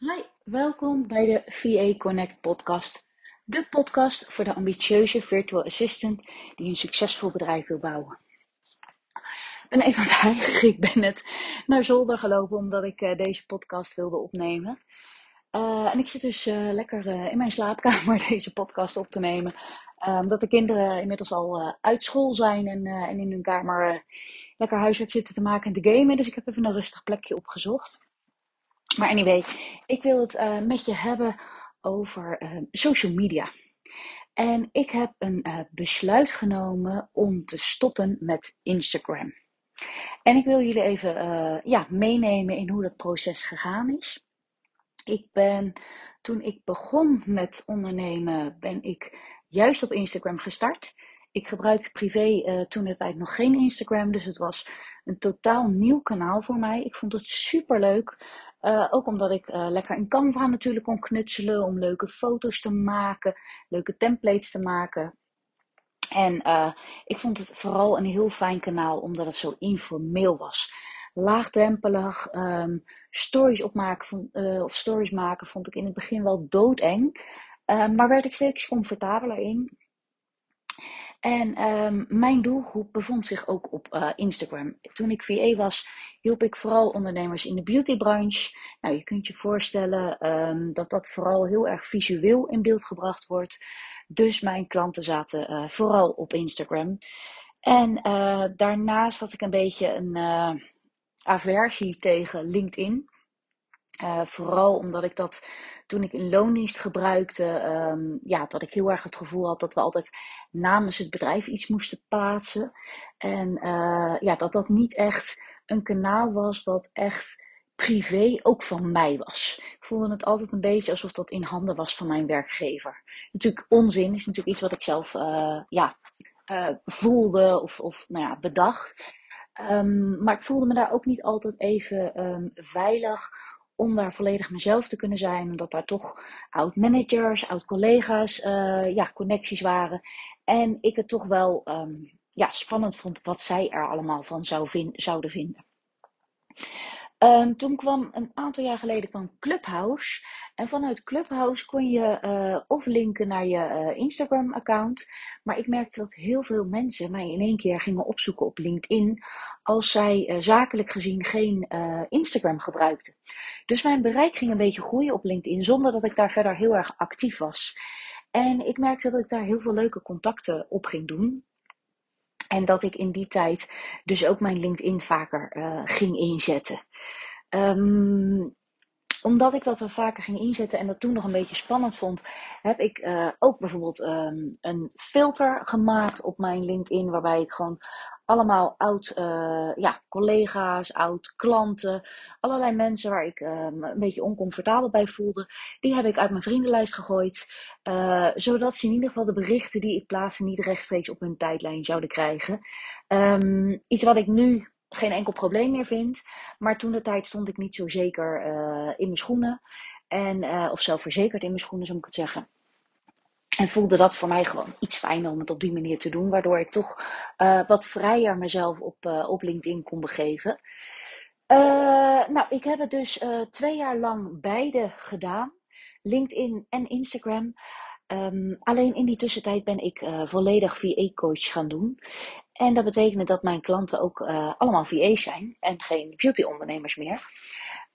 Hi, welkom bij de VA Connect podcast. De podcast voor de ambitieuze virtual assistant die een succesvol bedrijf wil bouwen. Ik ben even het Ik ben net naar zolder gelopen omdat ik uh, deze podcast wilde opnemen. Uh, en ik zit dus uh, lekker in mijn slaapkamer deze podcast op te nemen. omdat de kinderen inmiddels al uit school zijn en, en in hun kamer lekker huiswerk zitten te maken en te gamen. Dus ik heb even een rustig plekje opgezocht. Maar anyway, ik wil het uh, met je hebben over uh, social media. En ik heb een uh, besluit genomen om te stoppen met Instagram. En ik wil jullie even ja, meenemen in hoe dat proces gegaan is. Ik ben, toen ik begon met ondernemen, ben ik juist op Instagram gestart. Ik gebruikte privé toen de tijd nog geen Instagram, dus het was een totaal nieuw kanaal voor mij. Ik vond het super leuk uh, ook omdat ik uh, lekker in Canva natuurlijk kon knutselen om leuke foto's te maken, leuke templates te maken. En uh, ik vond het vooral een heel fijn kanaal omdat het zo informeel was. Laagdrempelig, um, stories opmaken of stories maken vond ik in het begin wel doodeng. maar werd ik steeds comfortabeler in. En um, mijn doelgroep bevond zich ook op uh, Instagram. Toen ik VA was, hielp ik vooral ondernemers in de beautybranche. Nou, je kunt je voorstellen um, dat dat vooral heel erg visueel in beeld gebracht wordt. Dus mijn klanten zaten uh, vooral op Instagram. En uh, daarnaast had ik een beetje een aversie tegen LinkedIn. vooral omdat ik dat toen ik in loondienst gebruikte, um, ja, dat ik heel erg het gevoel had dat we altijd namens het bedrijf iets moesten plaatsen. En uh, ja, dat dat niet echt een kanaal was wat echt privé ook van mij was. Ik voelde het altijd een beetje alsof dat in handen was van mijn werkgever. Natuurlijk onzin, is natuurlijk iets wat ik zelf uh, ja, uh, voelde of, of nou ja, bedacht. Um, maar ik voelde me daar ook niet altijd even um, veilig om daar volledig mezelf te kunnen zijn. Omdat daar toch oud-managers, oud-collega's, uh, ja, connecties waren. En ik het toch wel um, ja, spannend vond wat zij er allemaal van zou zouden vinden. Um, toen kwam een aantal jaar geleden kwam Clubhouse. En vanuit Clubhouse kon je uh, of linken naar je uh, Instagram-account. Maar ik merkte dat heel veel mensen mij in één keer gingen opzoeken op LinkedIn. Als zij uh, zakelijk gezien geen Instagram gebruikten. Dus mijn bereik ging een beetje groeien op LinkedIn zonder dat ik daar verder heel erg actief was. En ik merkte dat ik daar heel veel leuke contacten op ging doen. En dat ik in die tijd dus ook mijn LinkedIn vaker uh, ging inzetten. Um, omdat ik dat er vaker ging inzetten en dat toen nog een beetje spannend vond, heb ik uh, ook bijvoorbeeld um, een filter gemaakt op mijn LinkedIn. Waarbij ik gewoon allemaal oud uh, ja, collega's, oud klanten, allerlei mensen waar ik uh, me een beetje oncomfortabel bij voelde, die heb ik uit mijn vriendenlijst gegooid. Uh, zodat ze in ieder geval de berichten die ik plaatste niet rechtstreeks op hun tijdlijn zouden krijgen. Um, iets wat ik nu geen enkel probleem meer vind. Maar toen de tijd stond ik niet zo zeker in mijn schoenen. En, of zelfverzekerd in mijn schoenen, zo moet ik het zeggen. En voelde dat voor mij gewoon iets fijner om het op die manier te doen. Waardoor ik toch uh, wat vrijer mezelf op, uh, op LinkedIn kon begeven. Uh, nou, ik heb het dus twee jaar lang beide gedaan. LinkedIn en Instagram. Um, alleen in die tussentijd ben ik volledig VA-coach gaan doen. En dat betekende dat mijn klanten ook allemaal VA's zijn en geen beauty-ondernemers meer.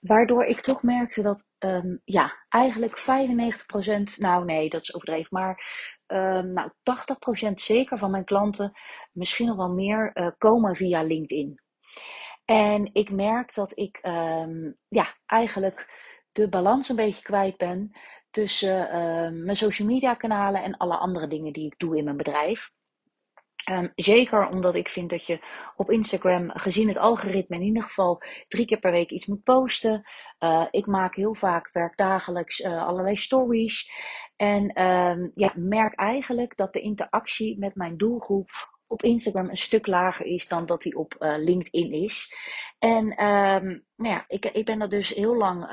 Waardoor ik toch merkte dat, um, ja, eigenlijk 95%, nou nee, dat is overdreven, maar um, nou, 80% zeker van mijn klanten, misschien nog wel meer, uh, komen via LinkedIn. En ik merk dat ik, um, ja, eigenlijk de balans een beetje kwijt ben tussen mijn social media kanalen en alle andere dingen die ik doe in mijn bedrijf. Um, zeker omdat ik vind dat je op Instagram, gezien het algoritme, in ieder geval drie keer per week iets moet posten. Uh, ik maak heel vaak werkdagelijks uh, allerlei stories. En um, ja, merk eigenlijk dat de interactie met mijn doelgroep op Instagram een stuk lager is dan dat die op uh, LinkedIn is. En um, nou ja, ik, ik ben dat dus heel lang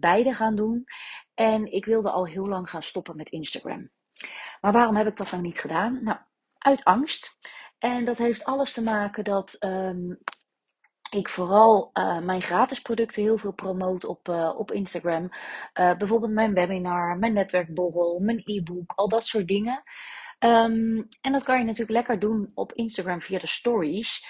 beide gaan doen. En ik wilde al heel lang gaan stoppen met Instagram. Maar waarom heb ik dat dan niet gedaan? Nou, uit angst. En dat heeft alles te maken dat um, ik vooral uh, mijn gratis producten heel veel promoot op, uh, op Instagram. Uh, bijvoorbeeld mijn webinar, mijn netwerkborrel, mijn e-book, al dat soort dingen. Um, en dat kan je natuurlijk lekker doen op Instagram via de stories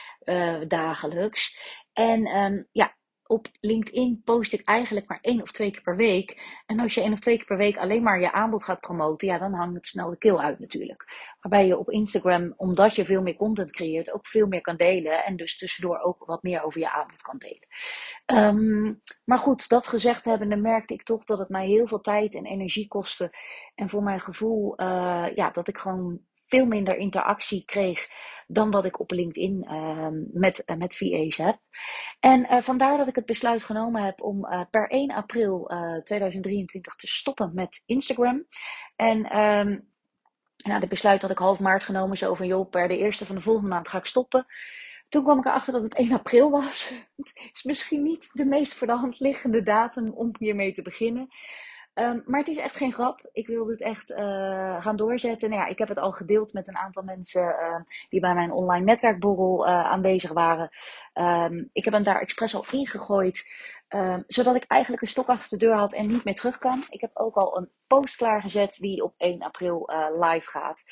dagelijks. En um, ja, op LinkedIn post ik eigenlijk maar één of twee keer per week. En als je één of twee keer per week alleen maar je aanbod gaat promoten, ja, dan hangt het snel de keel uit natuurlijk. Waarbij je op Instagram, omdat je veel meer content creëert, ook veel meer kan delen. En dus tussendoor ook wat meer over je aanbod kan delen. Um, maar goed, dat gezegd hebbende merkte ik toch dat het mij heel veel tijd en energie kostte. En voor mijn gevoel, uh, ja, dat ik gewoon veel minder interactie kreeg dan wat ik op LinkedIn uh, met, uh, met VA's heb. En uh, vandaar dat ik het besluit genomen heb om per 1 april 2023 te stoppen met Instagram. En um, nou, dit besluit had ik half maart genomen, zo van joh, per de eerste van de volgende maand ga ik stoppen. Toen kwam ik erachter dat het 1 april was. Het is misschien niet de meest voor de hand liggende datum om hiermee te beginnen. Um, maar het is echt geen grap. Ik wil dit echt uh, gaan doorzetten. Nou ja, ik heb het al gedeeld met een aantal mensen uh, die bij mijn online netwerkborrel uh, aanwezig waren. Um, ik heb hem daar expres al ingegooid, um, zodat ik eigenlijk een stok achter de deur had en niet meer terug kan. Ik heb ook al een post klaargezet die op 1 april live gaat.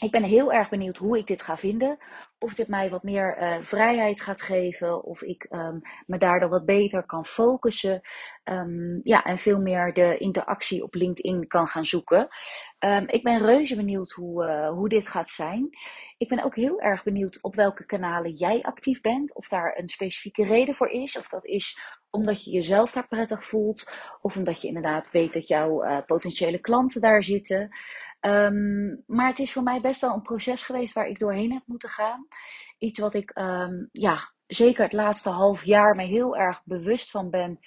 Ik ben heel erg benieuwd hoe ik dit ga vinden. Of dit mij wat meer uh, vrijheid gaat geven. Of ik um, me daardoor wat beter kan focussen. Um, ja, en veel meer de interactie op LinkedIn kan gaan zoeken. Um, ik ben reuze benieuwd hoe, uh, hoe dit gaat zijn. Ik ben ook heel erg benieuwd op welke kanalen jij actief bent. Of daar een specifieke reden voor is. Of dat is omdat je jezelf daar prettig voelt. Of omdat je inderdaad weet dat jouw uh, potentiële klanten daar zitten. Um, maar het is voor mij best wel een proces geweest waar ik doorheen heb moeten gaan. Iets wat ik, um, ja, zeker het laatste half jaar me heel erg bewust van ben.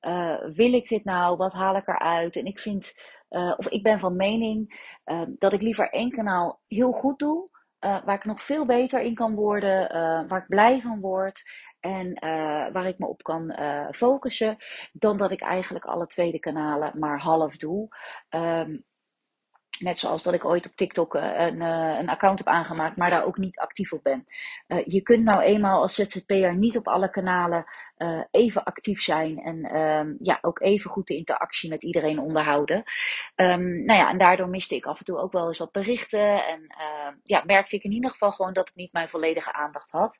Uh, wil ik dit nou? Wat haal ik eruit? En ik vind, uh, of ik ben van mening uh, dat ik liever één kanaal heel goed doe. waar ik nog veel beter in kan worden, waar ik blij van word en waar ik me op kan focussen, dan dat ik eigenlijk alle tweede kanalen maar half doe. Um, Net zoals dat ik ooit op TikTok eh, een, eh, een account heb aangemaakt, maar daar ook niet actief op ben. Uh, je kunt nou eenmaal als ZZP'er niet op alle kanalen even actief zijn en um, ja, ook even goed de interactie met iedereen onderhouden. Um, nou ja, en daardoor miste ik af en toe ook wel eens wat berichten en uh, ja, merkte ik in ieder geval gewoon dat ik niet mijn volledige aandacht had.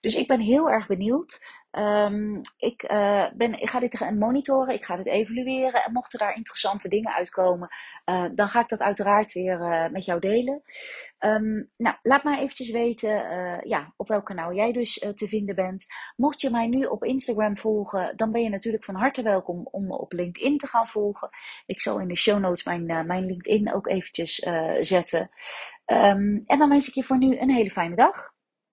Dus ik ben heel erg benieuwd. Um, ik, uh, ben, ik ga dit monitoren, ik ga dit evalueren. En mochten daar interessante dingen uitkomen, uh, dan ga ik dat uiteraard weer uh, met jou delen. Um, nou, laat mij eventjes weten ja, op welk kanaal jij dus te vinden bent. Mocht je mij nu op Instagram volgen, dan ben je natuurlijk van harte welkom om me op LinkedIn te gaan volgen. Ik zal in de show notes mijn, mijn LinkedIn ook eventjes zetten. Um, en dan wens ik je voor nu een hele fijne dag.